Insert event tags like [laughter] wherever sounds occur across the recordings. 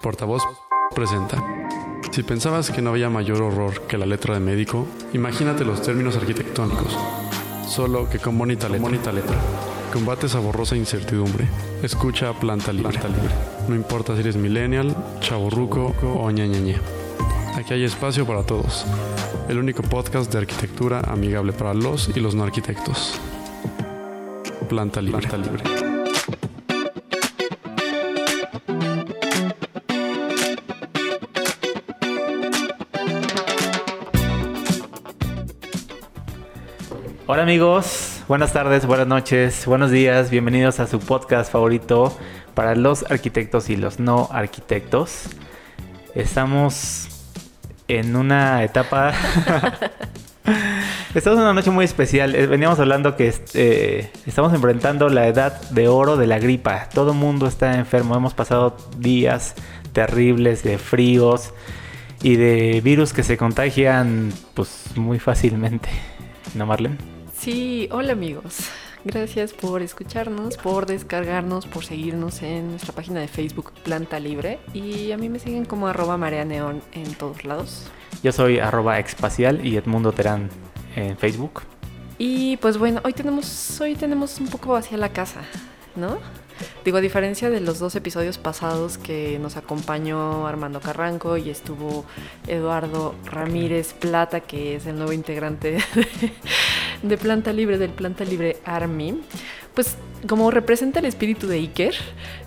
Portavoz presenta. Si pensabas que no había mayor horror que la letra de médico, imagínate los términos arquitectónicos. Solo que con bonita letra. Bonita letra. Combate esa borrosa incertidumbre. Escucha Planta Libre. Planta Libre. No importa si eres millennial, chaborruco o ñañañe. Aquí hay espacio para todos. El único podcast de arquitectura amigable para los y los no arquitectos. Planta Libre. Planta Libre. Hola amigos, buenas tardes, buenas noches, buenos días, bienvenidos a su podcast favorito para los arquitectos y los no arquitectos. Estamos en una etapa... [laughs] Estamos en una noche muy especial. Eh, Veníamos hablando que eh, estamos enfrentando la edad de oro de la gripa. Todo el mundo está enfermo. Hemos pasado días terribles de fríos y de virus que se contagian pues muy fácilmente. ¿No, Marlene? Sí, hola amigos. Gracias por escucharnos, por descargarnos, por seguirnos en nuestra página de Facebook Planta Libre. Y a mí me siguen como arroba Marea Neón en todos lados. Yo soy arroba expacial y Edmundo Terán en Facebook. Y pues bueno, hoy tenemos, hoy tenemos un poco hacia la casa, ¿no? Digo, a diferencia de los dos episodios pasados que nos acompañó Armando Carranco y estuvo Eduardo Ramírez Plata, que es el nuevo integrante [laughs] de, de Planta Libre, del Planta Libre Army, pues como representa el espíritu de Iker,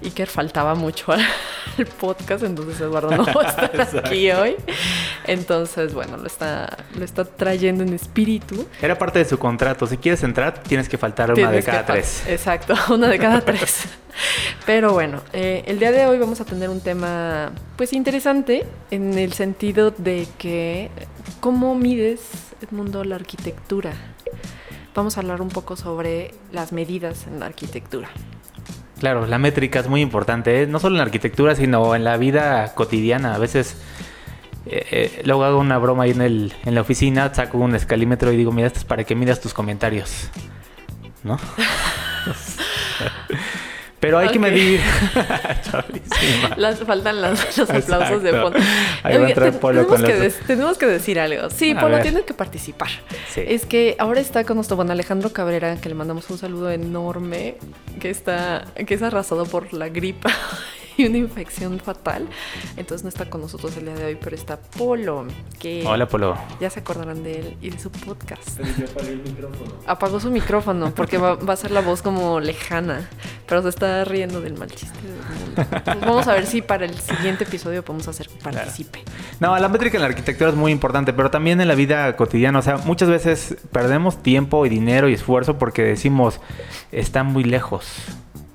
Iker faltaba mucho [laughs] al podcast, entonces Eduardo no va a estar [laughs] aquí hoy. Entonces, bueno, lo está, lo está trayendo en espíritu. Era parte de su contrato. Si quieres entrar, tienes que faltar una de cada tres. Exacto, [laughs] una de cada tres. Pero bueno, eh, el día de hoy vamos a tener un tema pues interesante en el sentido de que cómo mides, Edmundo, la arquitectura. Vamos a hablar un poco sobre las medidas en la arquitectura. Claro, la métrica es muy importante, ¿eh? no solo en la arquitectura, sino en la vida cotidiana. A veces, eh, eh, luego hago una broma ahí en, el, en la oficina, saco un escalímetro y digo, mira, esto es para que midas tus comentarios. ¿No? [laughs] Pero hay que medir. [laughs] Las, faltan las- los aplausos de fondo. Ahí va a entrar Polo tenemos, con que los- tenemos que decir algo. Sí, A Polo ver. tiene que participar. Sí. Es que ahora está con nuestro buen Alejandro Cabrera, que le mandamos un saludo enorme, que está, que es arrasado por la gripa [laughs] y una infección fatal. Entonces no está con nosotros el día de hoy, pero está Polo, que Hola, Polo. ya se acordarán de él y de su podcast. Apagó su micrófono porque va, va a ser la voz como lejana, pero se está riendo del mal chiste del mundo. Entonces, vamos a ver si para el siguiente episodio podemos hacer que participe. No, la métrica en la arquitectura es muy importante, pero también en la vida cotidiana. O sea, muchas veces perdemos tiempo y dinero y esfuerzo porque decimos, está muy lejos,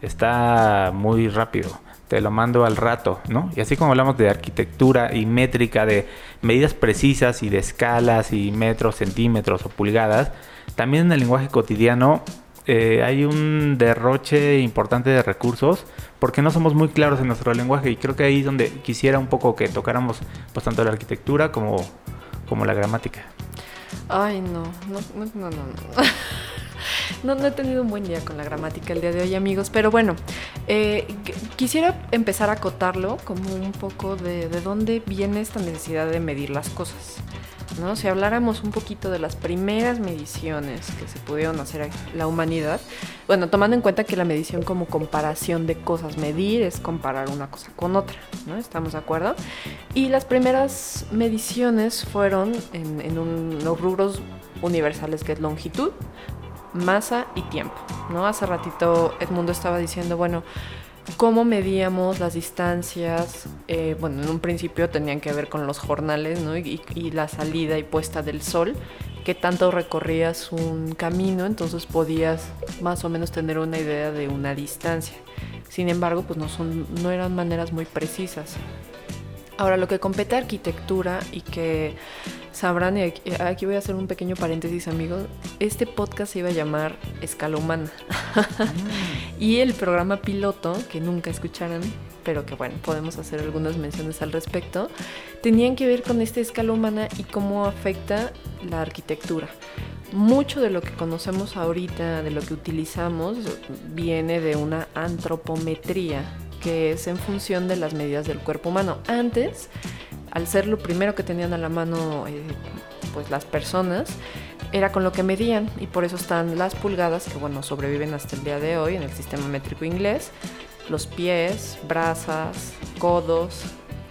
está muy rápido, te lo mando al rato, ¿no? Y así como hablamos de arquitectura y métrica, de medidas precisas y de escalas y metros, centímetros o pulgadas, también en el lenguaje cotidiano eh, hay un derroche importante de recursos porque no somos muy claros en nuestro lenguaje y creo que ahí es donde quisiera un poco que tocáramos pues tanto la arquitectura como, como la gramática. Ay, no, no, no, no, no. [laughs] No. He tenido un buen día con la gramática el día de hoy, amigos. Pero bueno, eh, qu- quisiera empezar a acotarlo como un poco de, de dónde viene esta necesidad de medir las cosas. ¿no? Si habláramos un poquito de las primeras mediciones que se pudieron hacer a la humanidad, bueno, tomando en cuenta que la medición como comparación de cosas, medir es comparar una cosa con otra, ¿no? ¿Estamos de acuerdo? Y las primeras mediciones fueron en, en un- los rubros universales que es longitud, masa y tiempo, ¿no? Hace ratito Edmundo estaba diciendo, bueno, cómo medíamos las distancias, eh, bueno, en un principio tenían que ver con los jornales, ¿no? Y, la salida y puesta del sol, que tanto recorrías un camino, entonces podías más o menos tener una idea de una distancia. Sin embargo, pues no, son, no eran maneras muy precisas. Ahora, lo que compete a arquitectura y que sabrán, y aquí, voy a hacer un pequeño paréntesis, amigos, este podcast se iba a llamar Escala Humana. [laughs] y el programa piloto, que nunca escucharan, pero que bueno, podemos hacer algunas menciones al respecto, tenían que ver con esta escala humana y cómo afecta la arquitectura. Mucho de lo que conocemos ahorita, de lo que utilizamos, viene de una antropometría, que es en función de las medidas del cuerpo humano. Antes, al ser lo primero que tenían a la mano eh, pues las personas, era con lo que medían y por eso están las pulgadas que bueno sobreviven hasta el día de hoy en el sistema métrico inglés, los pies, brazas, codos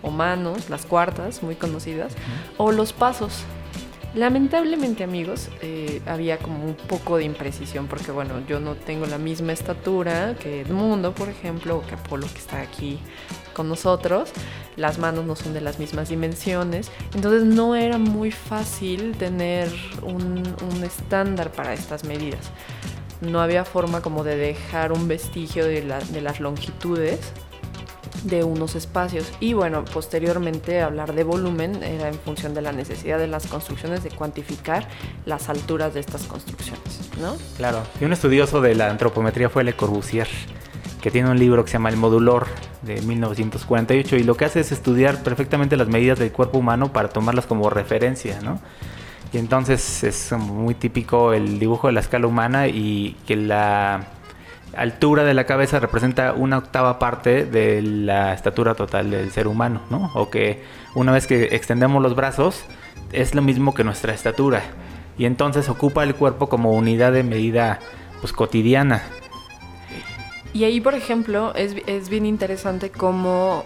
o manos, las cuartas muy conocidas, o los pasos. Lamentablemente amigos, eh, había como un poco de imprecisión porque bueno, yo no tengo la misma estatura que Edmundo, por ejemplo, o que Apolo que está aquí con nosotros. Las manos no son de las mismas dimensiones, entonces no era muy fácil tener un, estándar para estas medidas. No había forma como de dejar un vestigio de las longitudes de unos espacios. Y bueno, posteriormente hablar de volumen era en función de la necesidad de las construcciones de cuantificar las alturas de estas construcciones, ¿no? Claro. Y un estudioso de la antropometría fue Le Corbusier, que tiene un libro que se llama El Modulor de 1948 y lo que hace es estudiar perfectamente las medidas del cuerpo humano para tomarlas como referencia, ¿no? Y entonces es muy típico el dibujo de la escala humana y que la altura de la cabeza representa una octava parte de la estatura total del ser humano, ¿no? O que una vez que extendemos los brazos es lo mismo que nuestra estatura y entonces ocupa el cuerpo como unidad de medida pues cotidiana. Y ahí, por ejemplo, es, es bien interesante cómo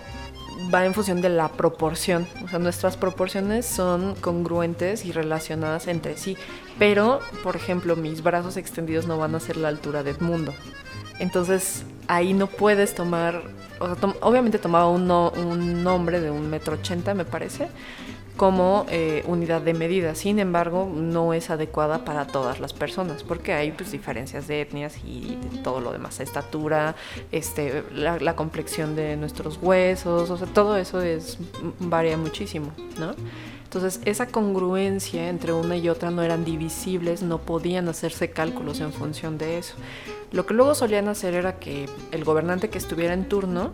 va en función de la proporción. O sea, nuestras proporciones son congruentes y relacionadas entre sí. Pero, por ejemplo, mis brazos extendidos no van a ser la altura del mundo. Entonces ahí no puedes tomar, obviamente tomaba un, un, nombre de un metro ochenta me parece, como eh, unidad de medida. Sin embargo, no es adecuada para todas las personas porque hay pues, diferencias de etnias y todo lo demás, estatura, este, la, complexión de nuestros huesos, o sea, todo eso es, varía muchísimo, ¿no? Entonces, esa congruencia entre una y otra no eran divisibles, no podían hacerse cálculos en función de eso. Lo que luego solían hacer era que el gobernante que estuviera en turno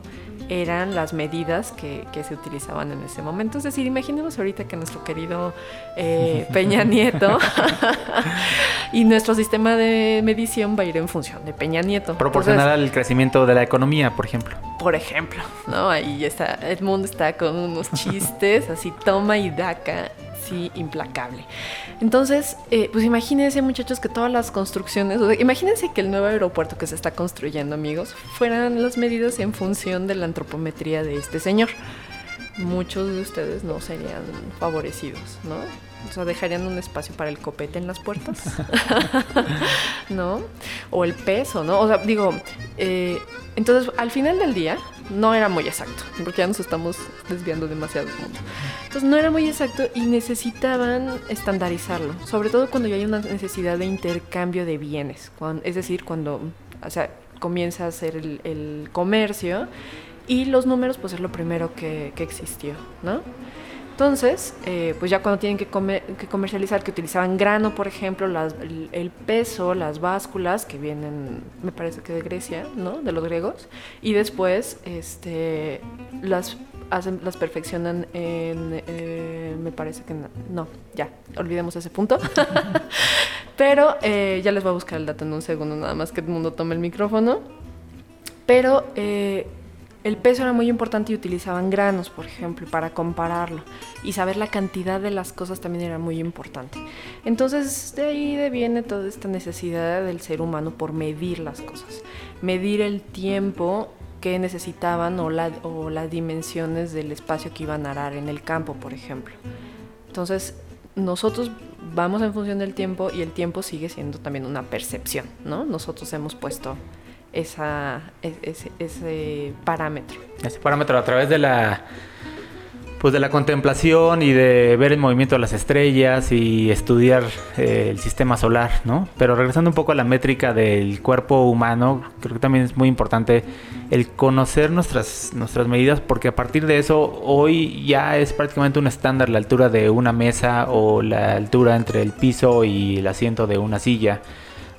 eran las medidas que, se utilizaban en ese momento. Es decir, imaginemos ahorita que nuestro querido eh, [laughs] Peña Nieto [laughs] y nuestro sistema de medición va a ir en función de Peña Nieto. Proporcional al crecimiento de la economía, por ejemplo. Por ejemplo, ¿no? Ahí está, Edmund está con unos chistes, así toma y daca implacable. Entonces, eh, pues imagínense muchachos que todas las construcciones, imagínense que el nuevo aeropuerto que se está construyendo, amigos, fueran las medidas en función de la antropometría de este señor. Muchos de ustedes no serían favorecidos, ¿no? O sea, dejarían un espacio para el copete en las puertas, [laughs] ¿no? O el peso, ¿no? O sea, digo, eh, entonces al final del día no era muy exacto, porque ya nos estamos desviando demasiado del mundo. Entonces no era muy exacto y necesitaban estandarizarlo, sobre todo cuando ya hay una necesidad de intercambio de bienes, es decir, cuando o sea, comienza a hacer el, comercio y los números pues es lo primero que, que existió, ¿no? Entonces, eh, pues ya cuando tienen que, comercializar, que utilizaban grano, por ejemplo, el, peso, las básculas, que vienen, me parece que de Grecia, ¿no? De los griegos, y después este, las, hacen, las perfeccionan en, eh, me parece que no, ya, olvidemos ese punto. [laughs] Pero eh, ya les voy a buscar el dato en un segundo, nada más que el mundo tome el micrófono. Pero el peso era muy importante y utilizaban granos, por ejemplo, para compararlo. Y saber la cantidad de las cosas también era muy importante. Entonces, de ahí viene toda esta necesidad del ser humano por medir las cosas. Medir el tiempo que necesitaban o, o las dimensiones del espacio que iban a arar en el campo, por ejemplo. Entonces, nosotros vamos en función del tiempo y el tiempo sigue siendo también una percepción, ¿no? Nosotros hemos puesto esa, ese, parámetro. Ese parámetro a través de la pues de la contemplación y de ver el movimiento de las estrellas y estudiar eh, el sistema solar, ¿no? Pero regresando un poco a la métrica del cuerpo humano, creo que también es muy importante el conocer nuestras, nuestras medidas porque a partir de eso hoy ya es prácticamente un estándar la altura de una mesa o la altura entre el piso y el asiento de una silla.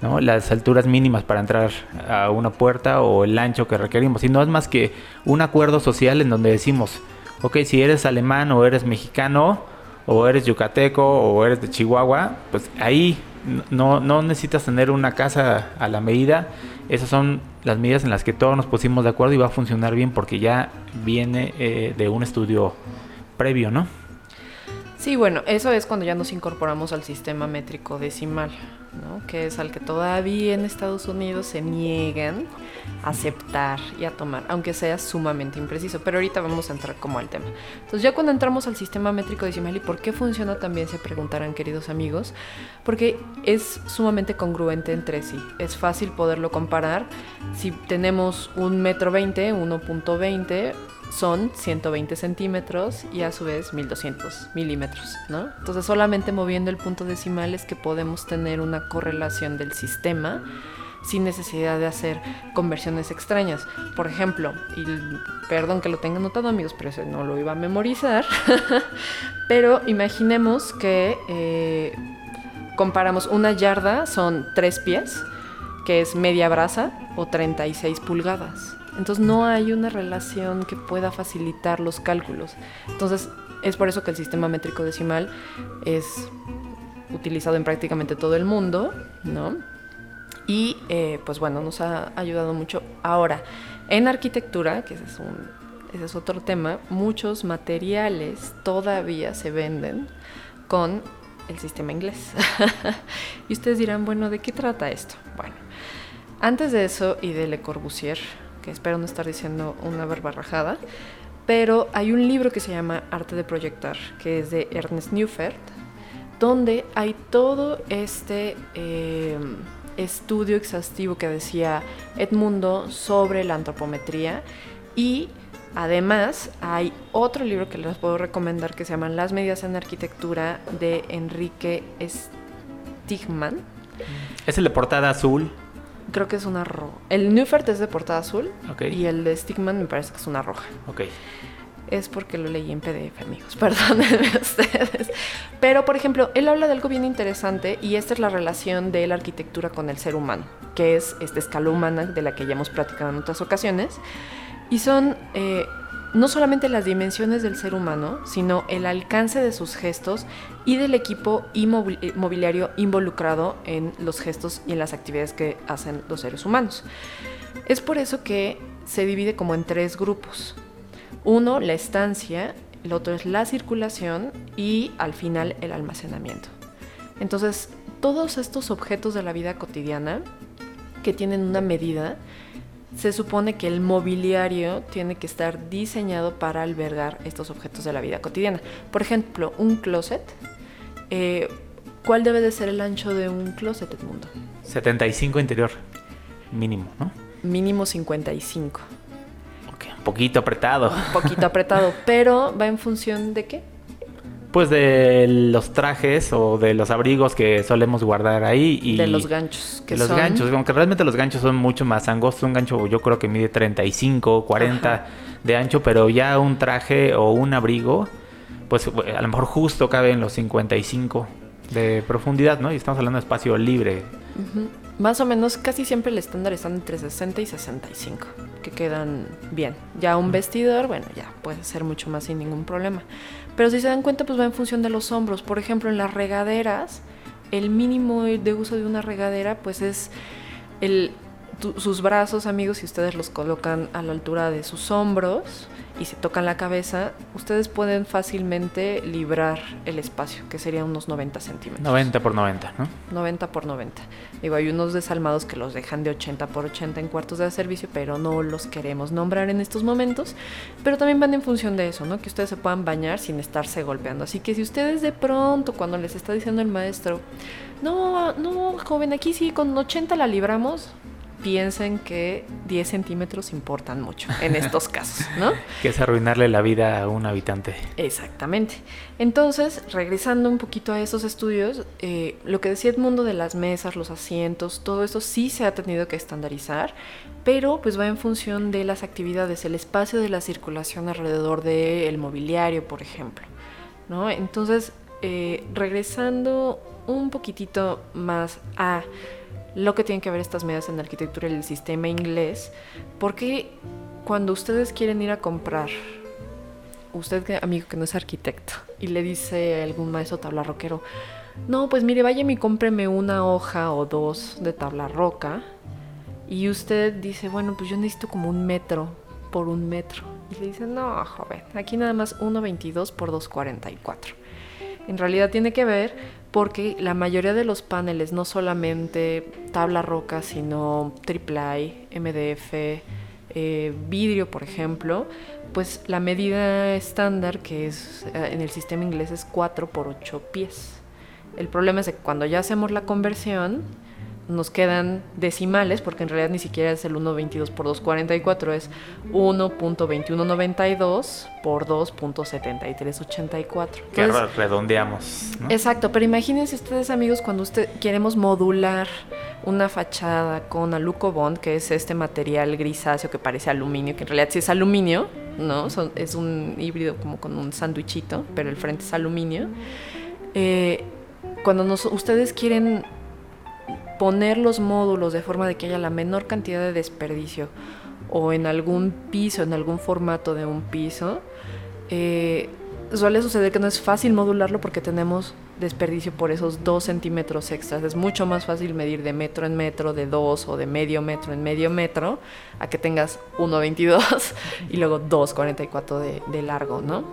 Las alturas mínimas para entrar a una puerta o el ancho que requerimos. Y no es más que un acuerdo social en donde decimos, ok, si eres alemán o eres mexicano o eres yucateco o eres de Chihuahua, pues ahí no, no necesitas tener una casa a la medida. Esas son las medidas en las que todos nos pusimos de acuerdo y va a funcionar bien porque ya viene eh, de un estudio previo, ¿no? Sí, bueno, eso es cuando ya nos incorporamos al sistema métrico decimal, ¿no? que es al que todavía en Estados Unidos se niegan a aceptar y a tomar, aunque sea sumamente impreciso. Pero ahorita vamos a entrar como al tema. Entonces ya cuando entramos al sistema métrico decimal y por qué funciona también se preguntarán, queridos amigos, porque es sumamente congruente entre sí. Es fácil poderlo comparar. Si tenemos un metro veinte, 1.20 son 120 centímetros y a su vez 1200 milímetros, ¿no? Entonces solamente moviendo el punto decimal es que podemos tener una correlación del sistema sin necesidad de hacer conversiones extrañas. Por ejemplo, y perdón que lo tenga notado amigos, pero no lo iba a memorizar, [laughs] pero imaginemos que eh, comparamos una yarda, son tres pies, que es media brasa o 36 pulgadas. Entonces no hay una relación que pueda facilitar los cálculos. Entonces es por eso que el sistema métrico decimal es utilizado en prácticamente todo el mundo, ¿no? Y eh, pues bueno, nos ha ayudado mucho. Ahora, en arquitectura, que es, un, ese es otro tema, muchos materiales todavía se venden con el sistema inglés. [laughs] y ustedes dirán, bueno, ¿de qué trata esto? Bueno, antes de eso y de Le Corbusier, que espero no estar diciendo una barbarrajada, pero hay un libro que se llama Arte de Proyectar, que es de Ernest Neufert, donde hay todo este eh, estudio exhaustivo que decía Edmundo sobre la antropometría y además hay otro libro que les puedo recomendar que se llama Las medidas en arquitectura de Enrique Stigman. Es el de portada azul. Creo que es una roja. El Neufert es de portada azul y el de Stigman me parece que es una roja. Ok. Es porque lo leí en PDF, amigos. [laughs] Perdónenme ustedes. Pero, por ejemplo, él habla de algo bien interesante y esta es la relación de la arquitectura con el ser humano, que es esta escala humana de la que ya hemos platicado en otras ocasiones. Y son eh, no solamente las dimensiones del ser humano, sino el alcance de sus gestos y del equipo inmobiliario involucrado en los gestos y en las actividades que hacen los seres humanos. Es por eso que se divide como en tres grupos. Uno, la estancia, el otro es la circulación y al final el almacenamiento. Entonces, todos estos objetos de la vida cotidiana que tienen una medida, se supone que el mobiliario tiene que estar diseñado para albergar estos objetos de la vida cotidiana. Por ejemplo, un closet. Eh, ¿Cuál debe de ser el ancho de un closet, Edmundo? 75 interior, mínimo, ¿no? Mínimo 55. Ok, un poquito apretado. Un poquito apretado, [laughs] pero va en función de qué? Pues de los trajes o de los abrigos que solemos guardar ahí. Y de los ganchos. Que de los ganchos, aunque realmente los ganchos son mucho más angostos. Un gancho yo creo que mide 35, 40 de ancho, pero ya un traje o un abrigo, pues a lo mejor justo cabe en los 55 de profundidad, ¿no? Y estamos hablando de espacio libre. Más o menos, casi siempre el estándar está entre 60 y 65, que quedan bien. Ya un vestidor, bueno, ya puede ser mucho más sin ningún problema. Pero si se dan cuenta, pues va en función de los hombros. Por ejemplo, en las regaderas, el mínimo de uso de una regadera, pues es el, sus brazos, amigos, si ustedes los colocan a la altura de sus hombros y se tocan la cabeza, ustedes pueden fácilmente librar el espacio, que sería unos 90 centímetros. 90 por 90, ¿no? 90 por 90. Digo, hay unos desalmados que los dejan de 80 por 80 en cuartos de servicio, pero no los queremos nombrar en estos momentos. Pero también van en función de eso, ¿no? Que ustedes se puedan bañar sin estarse golpeando. Así que si ustedes de pronto, cuando les está diciendo el maestro, no, no, joven, aquí sí, con 80 la libramos, piensen que 10 centímetros importan mucho en estos [laughs] casos, ¿no? que es arruinarle la vida a un habitante. Exactamente. Entonces, regresando un poquito a esos estudios, eh, lo que decía Edmundo de las mesas, los asientos, todo eso sí se ha tenido que estandarizar, pero pues va en función de las actividades, el espacio de la circulación alrededor del mobiliario, por ejemplo, ¿no? Entonces, eh, regresando un poquitito más a lo que tienen que ver estas medidas en arquitectura y el sistema inglés, porque cuando ustedes quieren ir a comprar usted, amigo que no es arquitecto, y le dice a algún maestro tabla roquero, no, pues mire, vaya y cómpreme una hoja o dos de tabla roca. Y usted dice, bueno, pues yo necesito como un metro por un metro. Y le dice, no, joven, aquí nada más 1,22 por 2,44. En realidad tiene que ver porque la mayoría de los paneles, no solamente tabla roca, sino triple MDF, eh, vidrio, por ejemplo, pues la medida estándar que es eh, en el sistema inglés es 4 por 8 pies. El problema es que cuando ya hacemos la conversión, nos quedan decimales, porque en realidad ni siquiera es el 1.22 por 2.44, es 1.2192 por 2.7384. Que redondeamos. ¿no? Exacto, pero imagínense ustedes amigos cuando usted queremos modular una fachada con aluco bond, que es este material grisáceo que parece aluminio, que en realidad sí es aluminio, ¿no? Son- es un híbrido como con un sándwichito, pero el frente es aluminio. Eh, cuando nos- ustedes quieren poner los módulos de forma de que haya la menor cantidad de desperdicio o en algún piso, en algún formato de un piso, eh, suele suceder que no es fácil modularlo porque tenemos desperdicio por esos dos centímetros extras. Es mucho más fácil medir de metro en metro, de dos o de medio metro en medio metro, a que tengas 1,22 y luego 2,44 de, de largo, ¿no?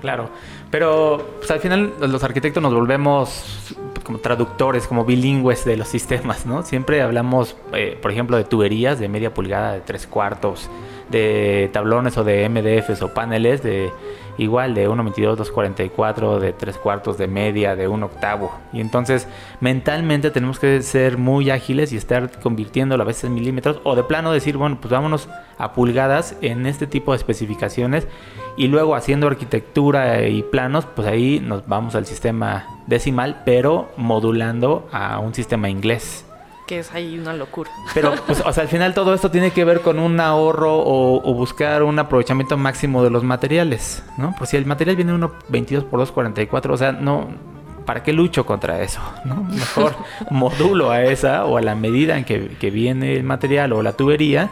Claro, pero pues, al final los arquitectos nos volvemos como traductores, como bilingües de los sistemas, ¿no? Siempre hablamos, eh, por ejemplo, de tuberías de media pulgada, de tres cuartos, de tablones o de MDFs o paneles de igual de 1.22, 2.44, de tres cuartos, de media, de un octavo. Y entonces mentalmente tenemos que ser muy ágiles y estar convirtiéndolo a veces en milímetros o de plano decir, bueno, pues vámonos a pulgadas en este tipo de especificaciones y luego haciendo arquitectura y planos, pues ahí nos vamos al sistema decimal, pero modulando a un sistema inglés. Que es ahí una locura. Pero, [laughs] pues, o sea, al final todo esto tiene que ver con un ahorro o, o buscar un aprovechamiento máximo de los materiales, ¿no? Pues si el material viene uno 22 por 2.44, o sea, no, ¿para qué lucho contra eso? ¿no? [laughs] Mejor modulo a esa o a la medida en que, que viene el material o la tubería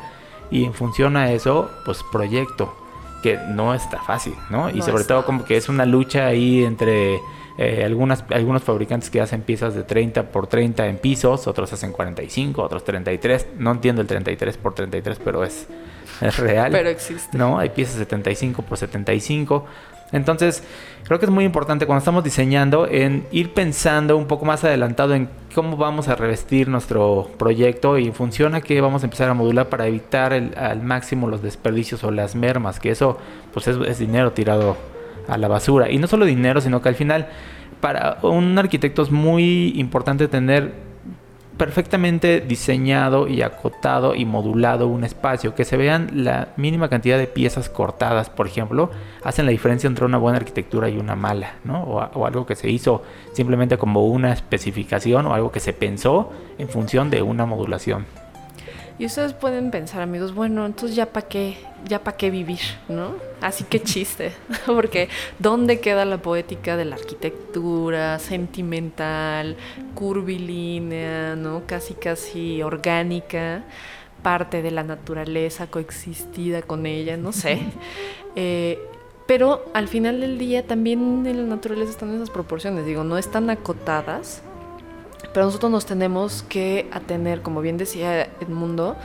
y en función a eso, pues proyecto, que no está fácil, ¿no? Y No sobre todo como que es una lucha ahí entre eh, algunas, algunos fabricantes que hacen piezas de 30 por 30 en pisos, otros hacen 45, otros 33. No entiendo el 33 por 33, pero es, [laughs] es real. Pero existe. ¿no? Hay piezas 75 por 75. Entonces, creo que es muy importante cuando estamos diseñando en ir pensando un poco más adelantado en cómo vamos a revestir nuestro proyecto y en función a qué vamos a empezar a modular para evitar el- al máximo los desperdicios o las mermas, que eso pues es, es dinero tirado a la basura. Y no solo dinero, sino que al final para un arquitecto es muy importante tener perfectamente diseñado y acotado y modulado un espacio, que se vean la mínima cantidad de piezas cortadas, por ejemplo, hacen la diferencia entre una buena arquitectura y una mala, ¿no? O, o algo que se hizo simplemente como una especificación o algo que se pensó en función de una modulación. Y ustedes pueden pensar, amigos, bueno, entonces ya para qué, ya para qué vivir, ¿no? Así que chiste, [laughs] porque ¿dónde queda la poética de la arquitectura sentimental, curvilínea, ¿no? Casi casi orgánica, parte de la naturaleza coexistida con ella, no sé. [laughs] Eh, pero al final del día también en la naturaleza están esas proporciones, digo, no están acotadas, pero nosotros nos tenemos que atener, como bien decía Edmundo,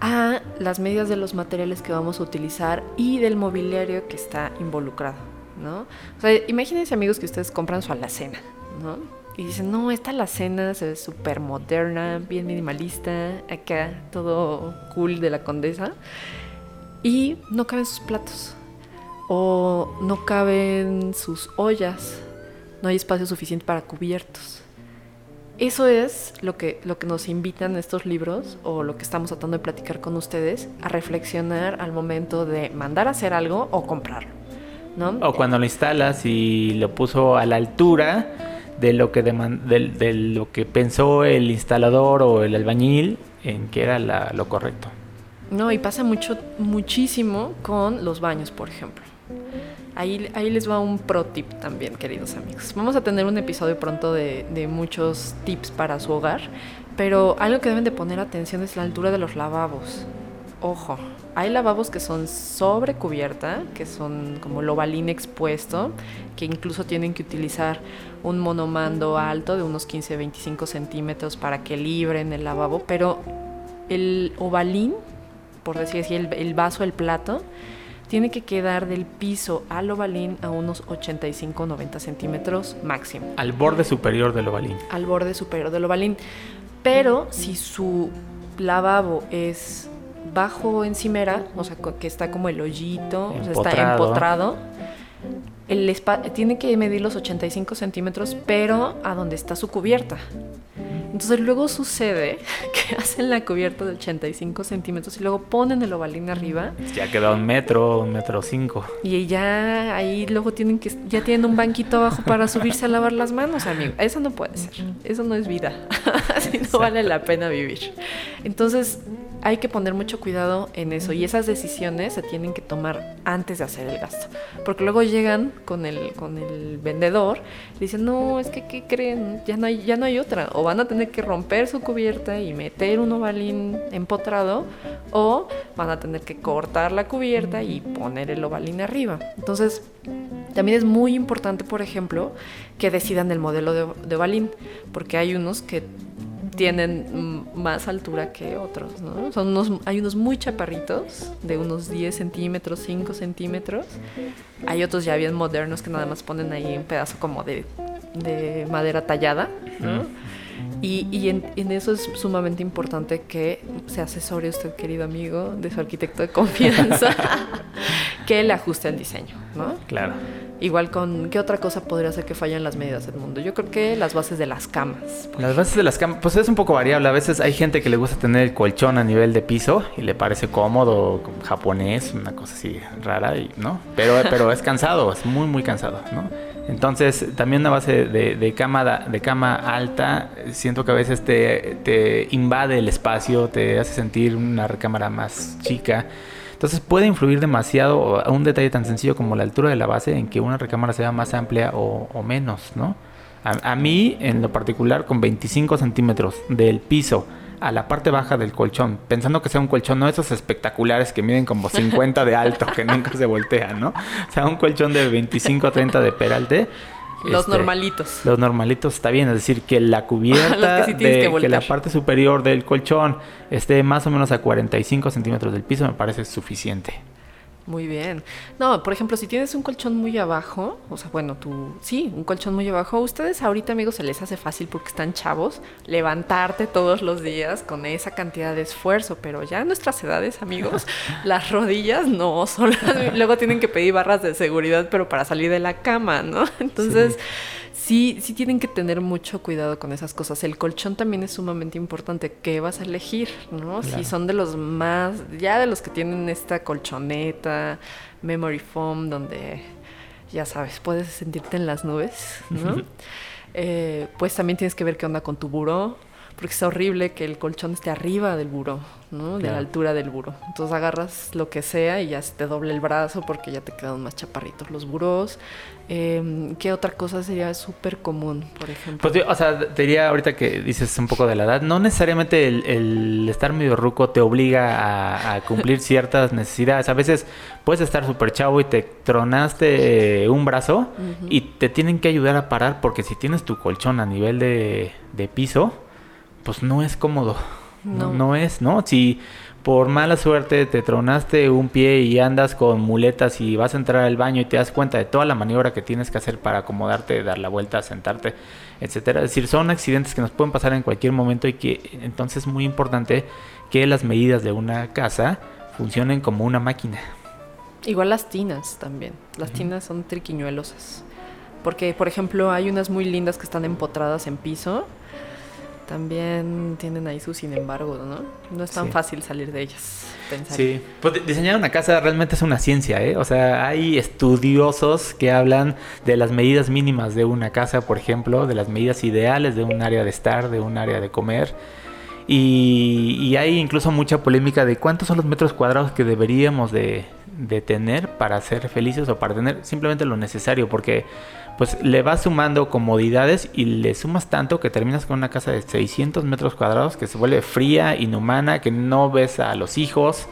a las medidas de los materiales que vamos a utilizar y del mobiliario que está involucrado, ¿no? O sea, imagínense amigos que ustedes compran su alacena, ¿no? Y dicen, no, esta alacena se ve súper moderna, bien minimalista, acá todo cool de la condesa. Y no caben sus platos. O no caben sus ollas. No hay espacio suficiente para cubiertos. Eso es lo que, lo que nos invitan estos libros o lo que estamos tratando de platicar con ustedes a reflexionar al momento de mandar a hacer algo o comprarlo. ¿no? O cuando lo instalas y lo puso a la altura de lo que del- de, lo que pensó el instalador o el albañil en que era la- lo correcto. No, y pasa mucho, muchísimo con los baños, por ejemplo. Ahí, ahí les va un pro tip también, queridos amigos. Vamos a tener un episodio pronto de, muchos tips para su hogar, pero algo que deben de poner atención es la altura de los lavabos. ojo, hay lavabos que son sobre cubierta, que son como lobalín expuesto, que incluso tienen que utilizar un monomando alto de unos 15-25 centímetros para que libren el lavabo, pero el ovalín, por decir así, el vaso, el plato, tiene que quedar del piso al ovalín a unos 85-90 centímetros máximo. Al borde superior del ovalín. Al borde superior del ovalín. Pero si su lavabo es bajo encimera, o sea, que está como el hoyito, o sea, está empotrado, el tiene que medir los 85 centímetros, pero a donde está su cubierta. Entonces luego sucede [laughs] que hacen la cubierta de 85 centímetros y luego ponen el ovalín arriba. Ya queda un metro, un metro cinco. Y ya ahí luego tienen que, ya tienen un banquito abajo para subirse a lavar las manos, amigo. Eso no puede ser. Eso no es vida. [laughs] Así no vale la pena vivir. Entonces hay que poner mucho cuidado en eso y esas decisiones se tienen que tomar antes de hacer el gasto. Porque luego llegan con el, con el vendedor y dicen, no, es que, ¿qué creen? Ya no, hay, ya no hay otra. O van a tener que romper su cubierta y meter un ovalín empotrado o van a tener que cortar la cubierta y poner el ovalín arriba. Entonces, también es muy importante, por ejemplo, que decidan el modelo de, de ovalín, porque hay unos que tienen más altura que otros, ¿no? Son unos, hay unos muy chaparritos, de unos 10 centímetros, 5 centímetros. Hay otros ya bien modernos que nada más ponen ahí un pedazo como de, de madera tallada, ¿no? Y, y en, en, eso es sumamente importante que se asesore usted, querido amigo, de su arquitecto de confianza, [laughs] que le ajuste el diseño, ¿no? Claro. Igual con, ¿qué otra cosa podría ser que fallan las medidas del mundo? Yo creo que las bases de las camas. Las bases de las camas, pues es un poco variable. A veces hay gente que le gusta tener el colchón a nivel de piso y le parece cómodo, japonés, una cosa así rara, y, ¿no? Pero, [laughs] pero es cansado, es muy, muy cansado, ¿no? Entonces, también una base de, de, cama, de cama alta, siento que a veces te, te invade el espacio, te hace sentir una recámara más chica. Entonces puede influir demasiado a un detalle tan sencillo como la altura de la base en que una recámara sea más amplia o, menos, ¿no? A, a, mí, en lo particular, con 25 centímetros del piso a la parte baja del colchón, pensando que sea un colchón, no esos espectaculares que miden como 50 de alto, que nunca se voltean, ¿no? O sea, un colchón de 25 a 30 de peralte los este, normalitos. Los normalitos está bien, es decir, que la [laughs] cubierta, que, sí de, que, que, la parte superior del colchón esté más o menos a 45 centímetros del piso, me parece suficiente. Muy bien. No, por ejemplo, si tienes un colchón muy abajo, o sea, bueno, tú, sí, un colchón muy abajo, ustedes ahorita, amigos, se les hace fácil porque están chavos, levantarte todos los días con esa cantidad de esfuerzo, pero ya en nuestras edades, amigos, [laughs] las rodillas no, son las, luego tienen que pedir barras de seguridad, pero para salir de la cama, ¿no? Entonces... Sí sí, sí tienen que tener mucho cuidado con esas cosas. El colchón también es sumamente importante. ¿Qué vas a elegir? ¿no? Claro. Si son de los más, ya de los que tienen esta colchoneta, memory foam, donde ya sabes, puedes sentirte en las nubes, ¿no? eh, pues también tienes que ver qué onda con tu buró, porque es horrible que el colchón esté arriba del buró, ¿no? De claro. la altura del buró. Entonces agarras lo que sea y ya se te doble el brazo porque ya te quedan más chaparritos los burós. Eh, ¿Qué otra cosa sería súper común, por ejemplo? Pues, o sea, te diría ahorita que dices un poco de la edad, no necesariamente el, el estar medio ruco te obliga a, a cumplir ciertas necesidades. A veces puedes estar súper chavo y te tronaste un brazo uh -huh. y te tienen que ayudar a parar porque si tienes tu colchón a nivel de, de piso, pues no es cómodo. No. no. no es, ¿no? Si por mala suerte te tronaste un pie y andas con muletas y vas a entrar al baño y te das cuenta de toda la maniobra que tienes que hacer para acomodarte, dar la vuelta, sentarte, etcétera. Es decir, son accidentes que nos pueden pasar en cualquier momento y que entonces es muy importante que las medidas de una casa funcionen como una máquina. Igual las tinas también. Las uh -huh. tinas son triquiñuelosas. Porque, por ejemplo, hay unas muy lindas que están empotradas en piso también tienen ahí su sin embargo, ¿no? No es tan sí. fácil salir de ellas. Pensar. Sí, pues diseñar una casa realmente es una ciencia, ¿eh? O sea, hay estudiosos que hablan de las medidas mínimas de una casa, por ejemplo, de las medidas ideales de un área de estar, de un área de comer. Y, y hay incluso mucha polémica de cuántos son los metros cuadrados que deberíamos de, de tener para ser felices o para tener simplemente lo necesario, porque pues le vas sumando comodidades y le sumas tanto que terminas con una casa de 600 metros cuadrados que se vuelve fría, inhumana, que no ves a los hijos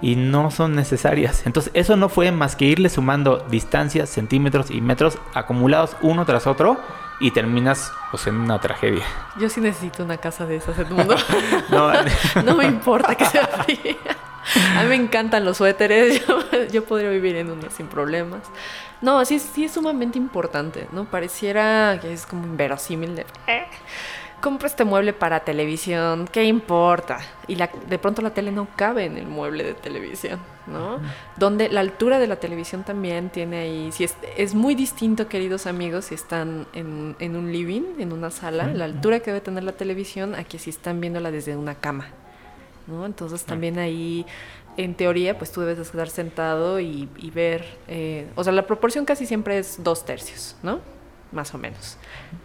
y no son necesarias. Entonces eso no fue más que irle sumando distancias, centímetros y metros acumulados uno tras otro y terminas pues en una tragedia. Yo sí necesito una casa de esas, Edmundo. [laughs] no, [laughs] no me importa que sea fría. [laughs] A mí me encantan los suéteres, [laughs] yo, podría vivir en uno sin problemas. No, sí, sí es sumamente importante, ¿no? Pareciera que es como inverosímil de... Eh, compra este mueble para televisión, ¿qué importa? Y la, de pronto la tele no cabe en el mueble de televisión, ¿no? Donde la altura de la televisión también tiene ahí, si es, es muy distinto, queridos amigos, si están en, en un living, en una sala, la altura que debe tener la televisión, aquí si están viéndola desde una cama. ¿No? Entonces también ahí, en teoría, pues tú debes estar sentado y, ver, eh, o sea, la proporción casi siempre es dos tercios, ¿no? Más o menos,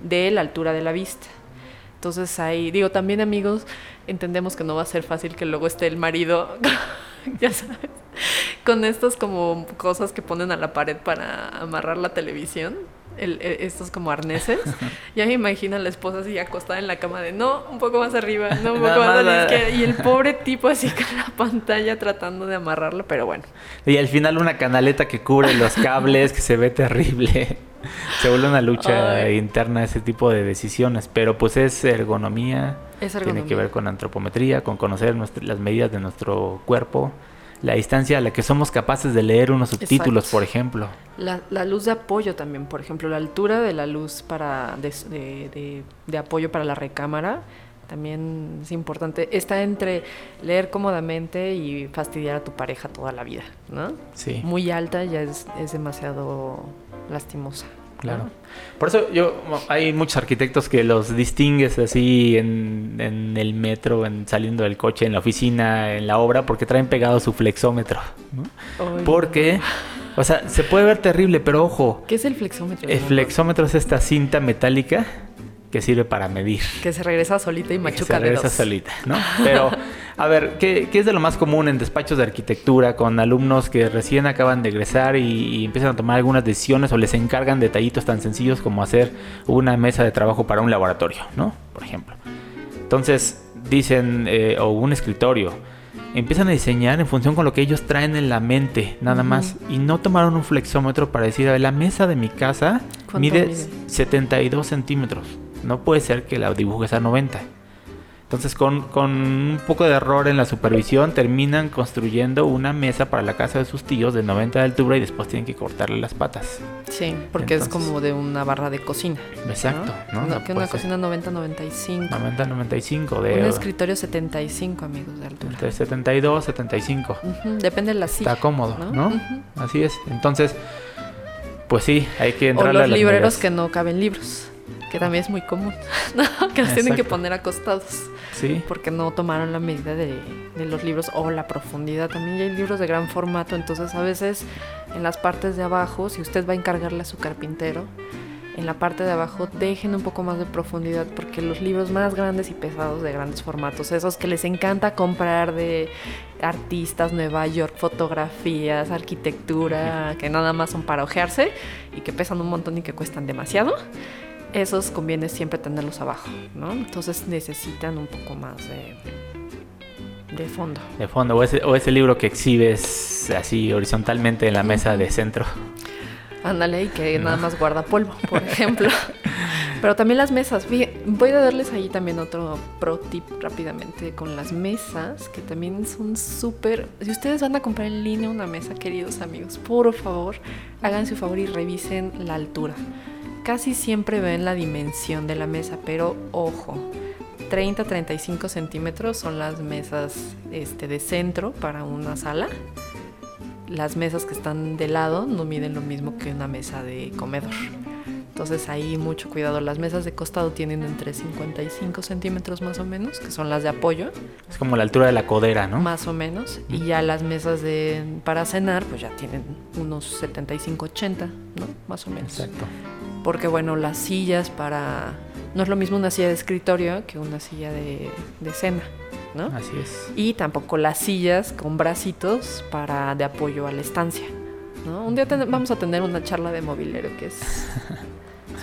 de la altura de la vista. Entonces ahí, digo, también amigos, entendemos que no va a ser fácil que luego esté el marido, [laughs] ya sabes, con estas como cosas que ponen a la pared para amarrar la televisión estos como arneses. [laughs] ya me imagino a la esposa así acostada en la cama de no, un poco más arriba, no, un poco más a la izquierda. Y el [laughs] pobre tipo así con la pantalla tratando de amarrarlo, pero bueno. Y al final una canaleta que cubre los cables, que se ve terrible. [laughs] se vuelve una lucha interna ese tipo de decisiones, pero pues es ergonomía. Es ergonomía. Tiene que ver con antropometría, con conocer las medidas de nuestro cuerpo la distancia a la que somos capaces de leer unos subtítulos, por ejemplo. La, la, luz de apoyo también, por ejemplo, la altura de la luz para de, de, apoyo para la recámara también es importante. Está entre leer cómodamente y fastidiar a tu pareja toda la vida, ¿no? Sí. Muy alta ya es, es demasiado lastimosa. Claro. Por eso yo hay muchos arquitectos que los distingues así en, en, el metro, en saliendo del coche, en la oficina, en la obra, porque traen pegado su flexómetro. Porque, o sea, se puede ver terrible, pero ojo. ¿Qué es el flexómetro? El flexómetro es esta cinta metálica que sirve para medir. Que se regresa solita y machuca Se regresa solita, ¿no? Pero, a ver, ¿qué, es de lo más común en despachos de arquitectura con alumnos que recién acaban de egresar y, empiezan a tomar algunas decisiones o les encargan detallitos tan sencillos como hacer una mesa de trabajo para un laboratorio, ¿no? Por ejemplo. Entonces, dicen, eh, o un escritorio, empiezan a diseñar en función con lo que ellos traen en la mente, nada más. Y no tomaron un flexómetro para decir, a ver, la mesa de mi casa mide 72 centímetros no puede ser que la dibujes a 90. Entonces con, un poco de error en la supervisión terminan construyendo una mesa para la casa de sus tíos de 90 de altura y después tienen que cortarle las patas. Sí, porque es como de una barra de cocina. Exacto. ¿no? que una cocina 90-95. 90-95 de... Un escritorio 75 amigos de altura. De 72, 75. Depende de la silla. Está cómodo, ¿no? Así es. Entonces, pues sí, hay que entrar o los libreros que no caben libros que también es muy común, [laughs] que los tienen que poner acostados. Sí. Porque no tomaron la medida de, los libros o la profundidad. También hay libros de gran formato, entonces a veces en las partes de abajo, si usted va a encargarle a su carpintero, en la parte de abajo dejen un poco más de profundidad porque los libros más grandes y pesados de grandes formatos, esos que les encanta comprar de artistas, Nueva York, fotografías, arquitectura, que nada más son para ojearse y que pesan un montón y que cuestan demasiado, esos conviene siempre tenerlos abajo, ¿no? Entonces necesitan un poco más de, de fondo. De fondo, o ese, o ese libro que exhibes así horizontalmente en la mesa de centro. Ándale, y que nada más guarda polvo, por [laughs] ejemplo. Pero también las mesas. Voy a darles ahí también otro pro tip rápidamente con las mesas, que también son súper... Si ustedes van a comprar en línea una mesa, queridos amigos, por favor, háganse un favor y revisen la altura casi siempre ven la dimensión de la mesa, pero ojo, 30-35 centímetros son las mesas este, de centro para una sala. Las mesas que están de lado no miden lo mismo que una mesa de comedor. Entonces ahí mucho cuidado. Las mesas de costado tienen entre 55 centímetros más o menos, que son las de apoyo. Es como la altura de la codera, ¿no? Más o menos. Y ya las mesas de para cenar, pues ya tienen unos 75-80, ¿no? Más o menos. Exacto porque bueno, las sillas para... No es lo mismo una silla de escritorio que una silla de, cena, ¿no? Así es. Y tampoco las sillas con bracitos para de apoyo a la estancia. ¿no? Un día ten- vamos a tener una charla de mobiliario que es [laughs]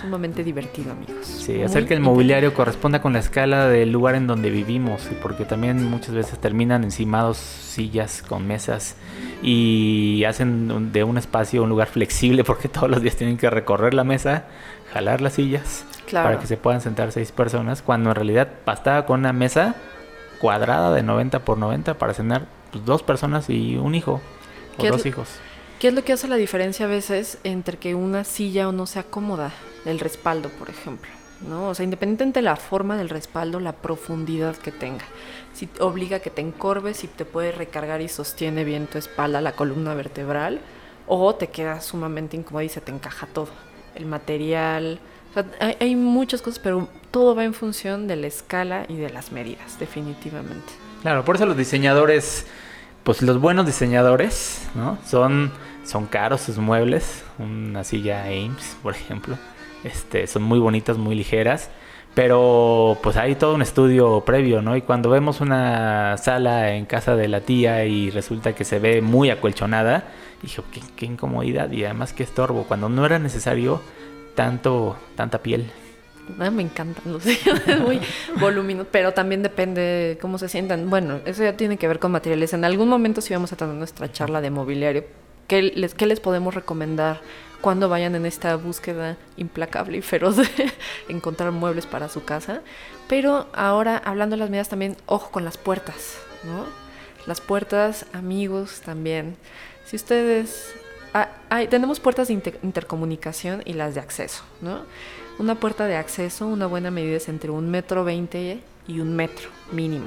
sumamente divertido, amigos. Sí, hacer que el mobiliario corresponda con la escala del lugar en donde vivimos, porque también muchas veces terminan encimados sillas con mesas y hacen de un espacio un lugar flexible [laughs] porque todos los días tienen que recorrer la mesa, jalar las sillas Claro. para que se puedan sentar seis personas, cuando en realidad bastaba con una mesa cuadrada de 90 por 90 para cenar pues, dos personas y un hijo o ¿Qué es dos hijos. ¿Qué es lo que hace la diferencia a veces entre que una silla o no sea cómoda? El respaldo, por ejemplo. ¿no? O sea, independientemente de la forma del respaldo, la profundidad que tenga. Si obliga a que te encorves, si te puede recargar y sostiene bien tu espalda, la columna vertebral, o te queda sumamente incómodo y se te encaja todo. El material. O sea, hay, hay muchas cosas, pero todo va en función de la escala y de las medidas, definitivamente. Claro, por eso los diseñadores, pues los buenos diseñadores, ¿no? Son, son caros sus muebles. Una silla Ames, por ejemplo. Este, son muy bonitas, muy ligeras. Pero pues hay todo un estudio previo, ¿no? Y cuando vemos una sala en casa de la tía y resulta que se ve muy acolchonada, dije, qué, qué incomodidad y además qué estorbo, cuando no era necesario tanto, tanta piel. Ah, me encantan [laughs] los muy voluminosos, pero también depende de cómo se sientan. Bueno, eso ya tiene que ver con materiales. En algún momento sí vamos a tener nuestra charla de mobiliario. ¿Qué les, qué les podemos recomendar cuando vayan en esta búsqueda implacable y feroz de [laughs] encontrar muebles para su casa? Pero ahora, hablando de las medidas también, ojo con las puertas, ¿no? Las puertas, amigos, también. Si ustedes... ah, tenemos puertas de inter- intercomunicación y las de acceso, ¿no? Una puerta de acceso, una buena medida es entre un metro veinte y un metro mínimo.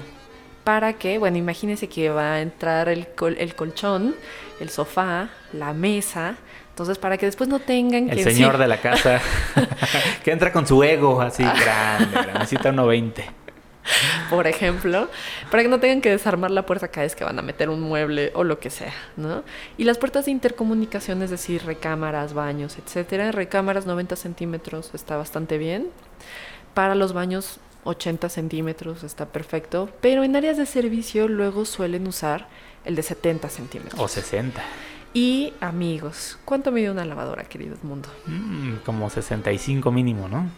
Para que, bueno, imagínense que va a entrar el colchón, el sofá, la mesa. Entonces, para que después no tengan El que... señor sí, de la casa [laughs] que entra con su ego así grande, grande, necesita 1.20. por ejemplo, para que no tengan que desarmar la puerta cada vez que van a meter un mueble o lo que sea, ¿no? Y las puertas de intercomunicación, es decir, recámaras, baños, etcétera. Recámaras 90 centímetros está bastante bien. Para los baños 80 centímetros está perfecto. Pero en áreas de servicio luego suelen usar el de 70 centímetros. O 60. Y amigos, ¿cuánto mide una lavadora, querido mundo? Mm, como 65 mínimo, ¿no?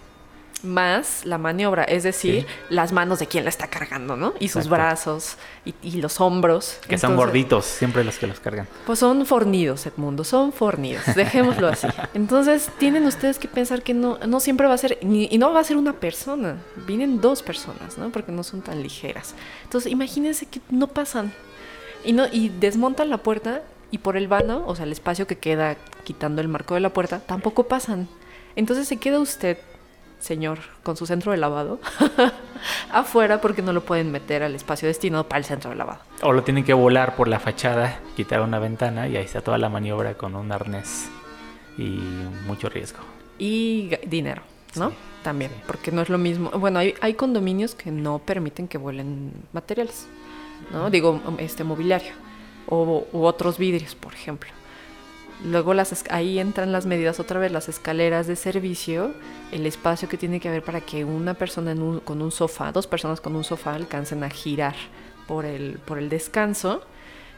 más la maniobra, es decir, Sí. las manos de quien la está cargando, ¿no? Y sus Exacto. brazos y, y los hombros. Que son gorditos, siempre los que los cargan. Pues son fornidos, Edmundo, son fornidos, dejémoslo así. [laughs] Entonces tienen ustedes que pensar que no, no siempre va a ser, y no va a ser una persona, vienen dos personas, ¿no? Porque no son tan ligeras. Entonces imagínense que no pasan y, no, y desmontan la puerta y por el vano, o sea, el espacio que queda quitando el marco de la puerta, tampoco pasan. Entonces se queda usted, señor, con su centro de lavado [laughs] afuera porque no lo pueden meter al espacio destinado para el centro de lavado. O lo tienen que volar por la fachada, quitar una ventana y ahí está toda la maniobra con un arnés y mucho riesgo. y dinero, ¿no? Sí, También, sí. porque no es lo mismo. Bueno, hay, hay condominios que no permiten que vuelen materiales, ¿no? Digo, este mobiliario o u otros vidrios, por ejemplo. Luego las, ahí entran las medidas otra vez, las escaleras de servicio, el espacio que tiene que haber para que una persona en un- con un sofá, dos personas con un sofá alcancen a girar por el, por el descanso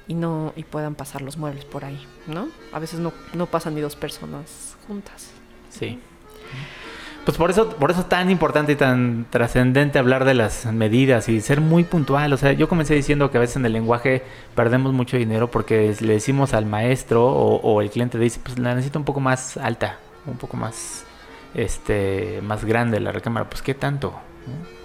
y no y puedan pasar los muebles por ahí, ¿no? A veces no, no pasan ni dos personas juntas. Sí. Pues por eso, por eso es tan importante y tan trascendente hablar de las medidas y ser muy puntual. O sea, yo comencé diciendo que a veces en el lenguaje perdemos mucho dinero porque le decimos al maestro o, el cliente dice, pues la necesito un poco más alta, un poco más, este, más grande la recámara. Pues qué tanto.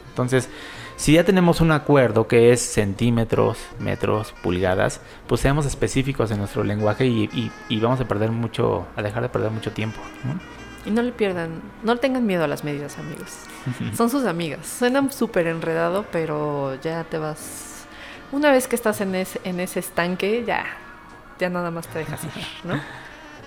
Entonces, si ya tenemos un acuerdo que es centímetros, metros, pulgadas, pues seamos específicos en nuestro lenguaje y, y- y vamos a perder mucho, a dejar de perder mucho tiempo. ¿no? Y no le pierdan, no le tengan miedo a las medidas, amigos. [laughs] Son sus amigas. Suenan súper enredado, pero ya te vas. Una vez que estás en ese, en ese estanque, ya, ya nada más te dejas ir, ¿no?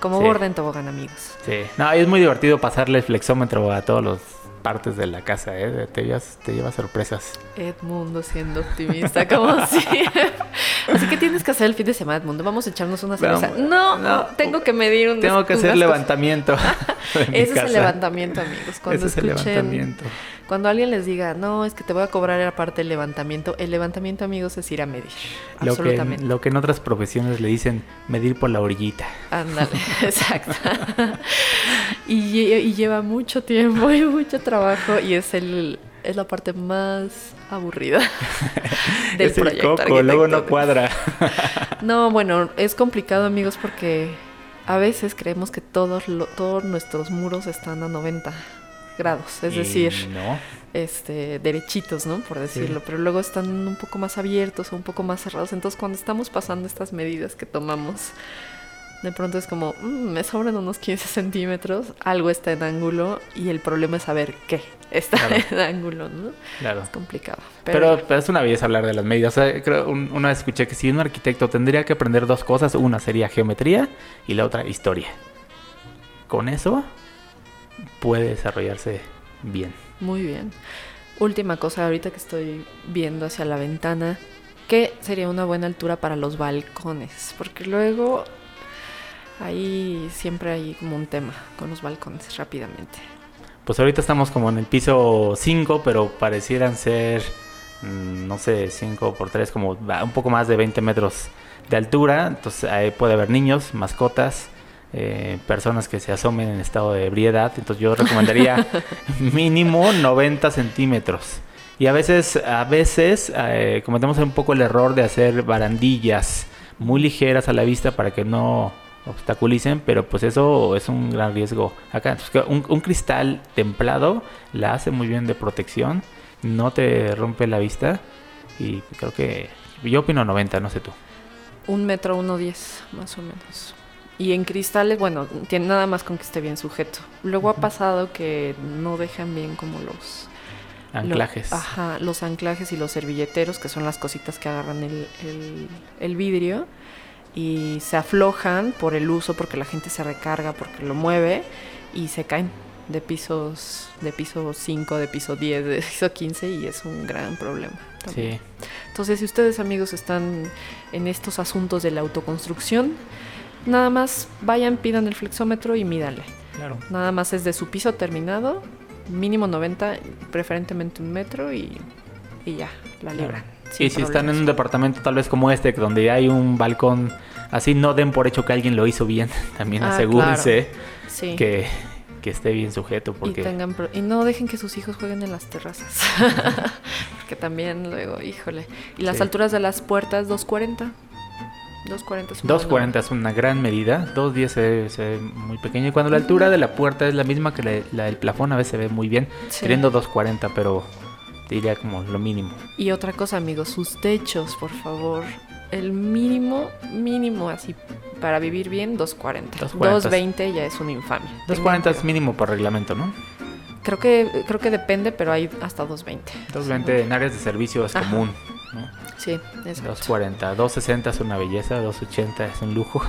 Como Sí. borda en tobogán, amigos. Sí, no, y es muy divertido pasarle el flexómetro a todas las partes de la casa, ¿eh? Te llevas, te llevas sorpresas. Edmundo siendo optimista, como [laughs] si. Así que tienes que hacer el fin de semana, Edmundo. Vamos a echarnos una cerveza. No, No. tengo que medir un Tengo que hacer levantamiento. [laughs] en mi Ese es el levantamiento, amigos. Cuando Ese es el escuchen levantamiento. Cuando alguien les diga, no, es que te voy a cobrar aparte el levantamiento, el levantamiento, amigos, es ir a medir. Lo que, absolutamente. lo que en otras profesiones le dicen medir por la orillita. Ándale, [laughs] exacto. y, lle- y lleva mucho tiempo y mucho trabajo y es el es la parte más aburrida [laughs] del es el proyecto. coco, luego no cuadra. [laughs] No, bueno, es complicado, amigos, porque a veces creemos que todos lo- todos nuestros muros están a 90 grados, es Y decir, No. este derechitos, ¿no? Por decirlo, pero luego están un poco más abiertos o un poco más cerrados. Entonces, cuando estamos pasando estas medidas que tomamos, de pronto es como, "Mm, me sobran unos 15 centímetros, algo está en ángulo y el problema es saber qué está Claro. [laughs] en ángulo, ¿no? Claro. Es complicado. Pero, pero es una belleza hablar de las medidas. O sea, creo, un- una vez escuché que si un arquitecto tendría que aprender dos cosas, una sería geometría y la otra historia. Con eso puede desarrollarse bien. Muy bien. Última cosa, ahorita que estoy viendo hacia la ventana, ¿qué sería una buena altura para los balcones? Porque luego ahí siempre hay como un tema con los balcones rápidamente. Pues ahorita estamos como en el piso 5, pero parecieran ser, mm, no sé, 5 por 3, como va, un poco más de 20 metros de altura. Entonces ahí puede haber niños, mascotas, eh, personas que se asomen en estado de ebriedad. Entonces yo recomendaría [laughs] mínimo 90 centímetros. Y a veces, a veces eh, cometemos un poco el error de hacer barandillas muy ligeras a la vista para que no obstaculicen, pero pues eso es un gran riesgo acá. Entonces, un, un cristal templado la hace muy bien de protección, no te rompe la vista y creo que yo opino 90, no sé tú. Un metro, uno diez, más o menos. Y en cristales, bueno, tiene nada más con que esté bien sujeto. Luego ha pasado que no dejan bien como los... lo- Anclajes. ajá, los anclajes y los servilleteros, que son las cositas que agarran el, el- el vidrio. Y se aflojan por el uso, porque la gente se recarga, porque lo mueve. Y se caen de pisos, de piso 5, de piso 10, de piso 15. Y es un gran problema. también. Sí, Entonces, si ustedes amigos están en estos asuntos de la autoconstrucción, nada más vayan, pidan el flexómetro y mídanle. claro. Nada más es de su piso terminado, mínimo 90, preferentemente un metro y, y ya, la libran. Y si están en un departamento tal vez como este, donde hay un balcón así, no den por hecho que alguien lo hizo bien. [laughs] También Ah, asegúrense Sí. que, que esté bien sujeto, Y, porque tengan pro- y no dejen que sus hijos jueguen en las terrazas. [laughs] Porque también luego, híjole. Y las Sí. alturas de las puertas, 240. 240 es un buen 2.40 es una gran medida, 2.10 se, ve- se ve muy pequeño. Y cuando la altura de la puerta es la misma que la, la del plafón, a veces se ve muy bien, Sí. teniendo 2.40, pero diría como lo mínimo. Y otra cosa, amigos, sus techos, por favor. El mínimo, mínimo así para vivir bien, 240. 240. 220 ya es una infamia. 2.40 es mínimo por reglamento, ¿no? Creo que, creo que depende, pero hay hasta 220. 2.20 en áreas de servicio es Ajá. común, ¿no? Sí, exacto. 2.40, 2.60 es una belleza, 2.80 es un lujo.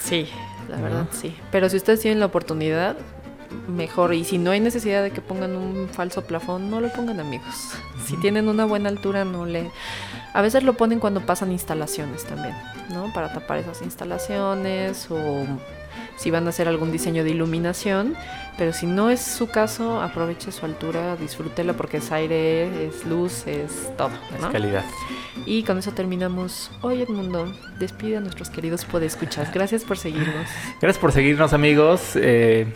Sí, la ¿No? verdad, sí. Pero si ustedes tienen la oportunidad, mejor. Y si no hay necesidad de que pongan un falso plafón, no lo pongan, amigos. Si tienen una buena altura, no le... A veces lo ponen cuando pasan instalaciones también, ¿no? Para tapar esas instalaciones o si van a hacer algún diseño de iluminación. Pero si no es su caso, aproveche su altura, disfrútela porque es aire, es luz, es todo, Es calidad. Y con eso terminamos hoy, Edmundo. Despide a nuestros queridos podescuchas. Gracias por seguirnos. [laughs] Gracias por seguirnos, amigos. eh,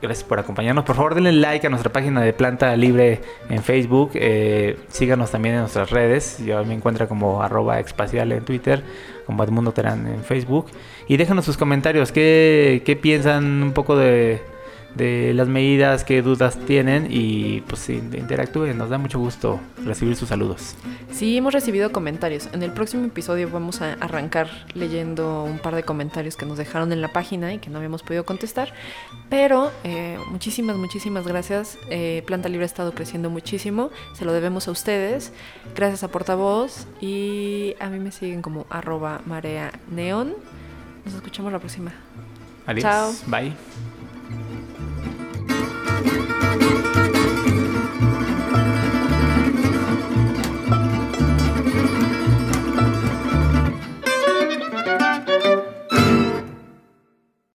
gracias por acompañarnos. Por favor, denle like a nuestra página de Planta Libre en Facebook. eh, síganos también en nuestras redes. Yo me encuentro como arroba espacial en Twitter, como Edmundo Terán en Facebook. Y déjanos sus comentarios. ¿Qué, qué piensan un poco de, de las medidas? ¿Qué dudas tienen? Y pues interactúen. Nos da mucho gusto recibir sus saludos. Sí, hemos recibido comentarios. En el próximo episodio vamos a arrancar leyendo un par de comentarios que nos dejaron en la página y que no habíamos podido contestar. Pero eh, muchísimas, muchísimas gracias. Eh, Planta Libre ha estado creciendo muchísimo. Se lo debemos a ustedes. Gracias a Portavoz. Y a mí me siguen como arroba marea neón. Nos escuchamos la próxima. Adiós. Chao. Bye. Thank you.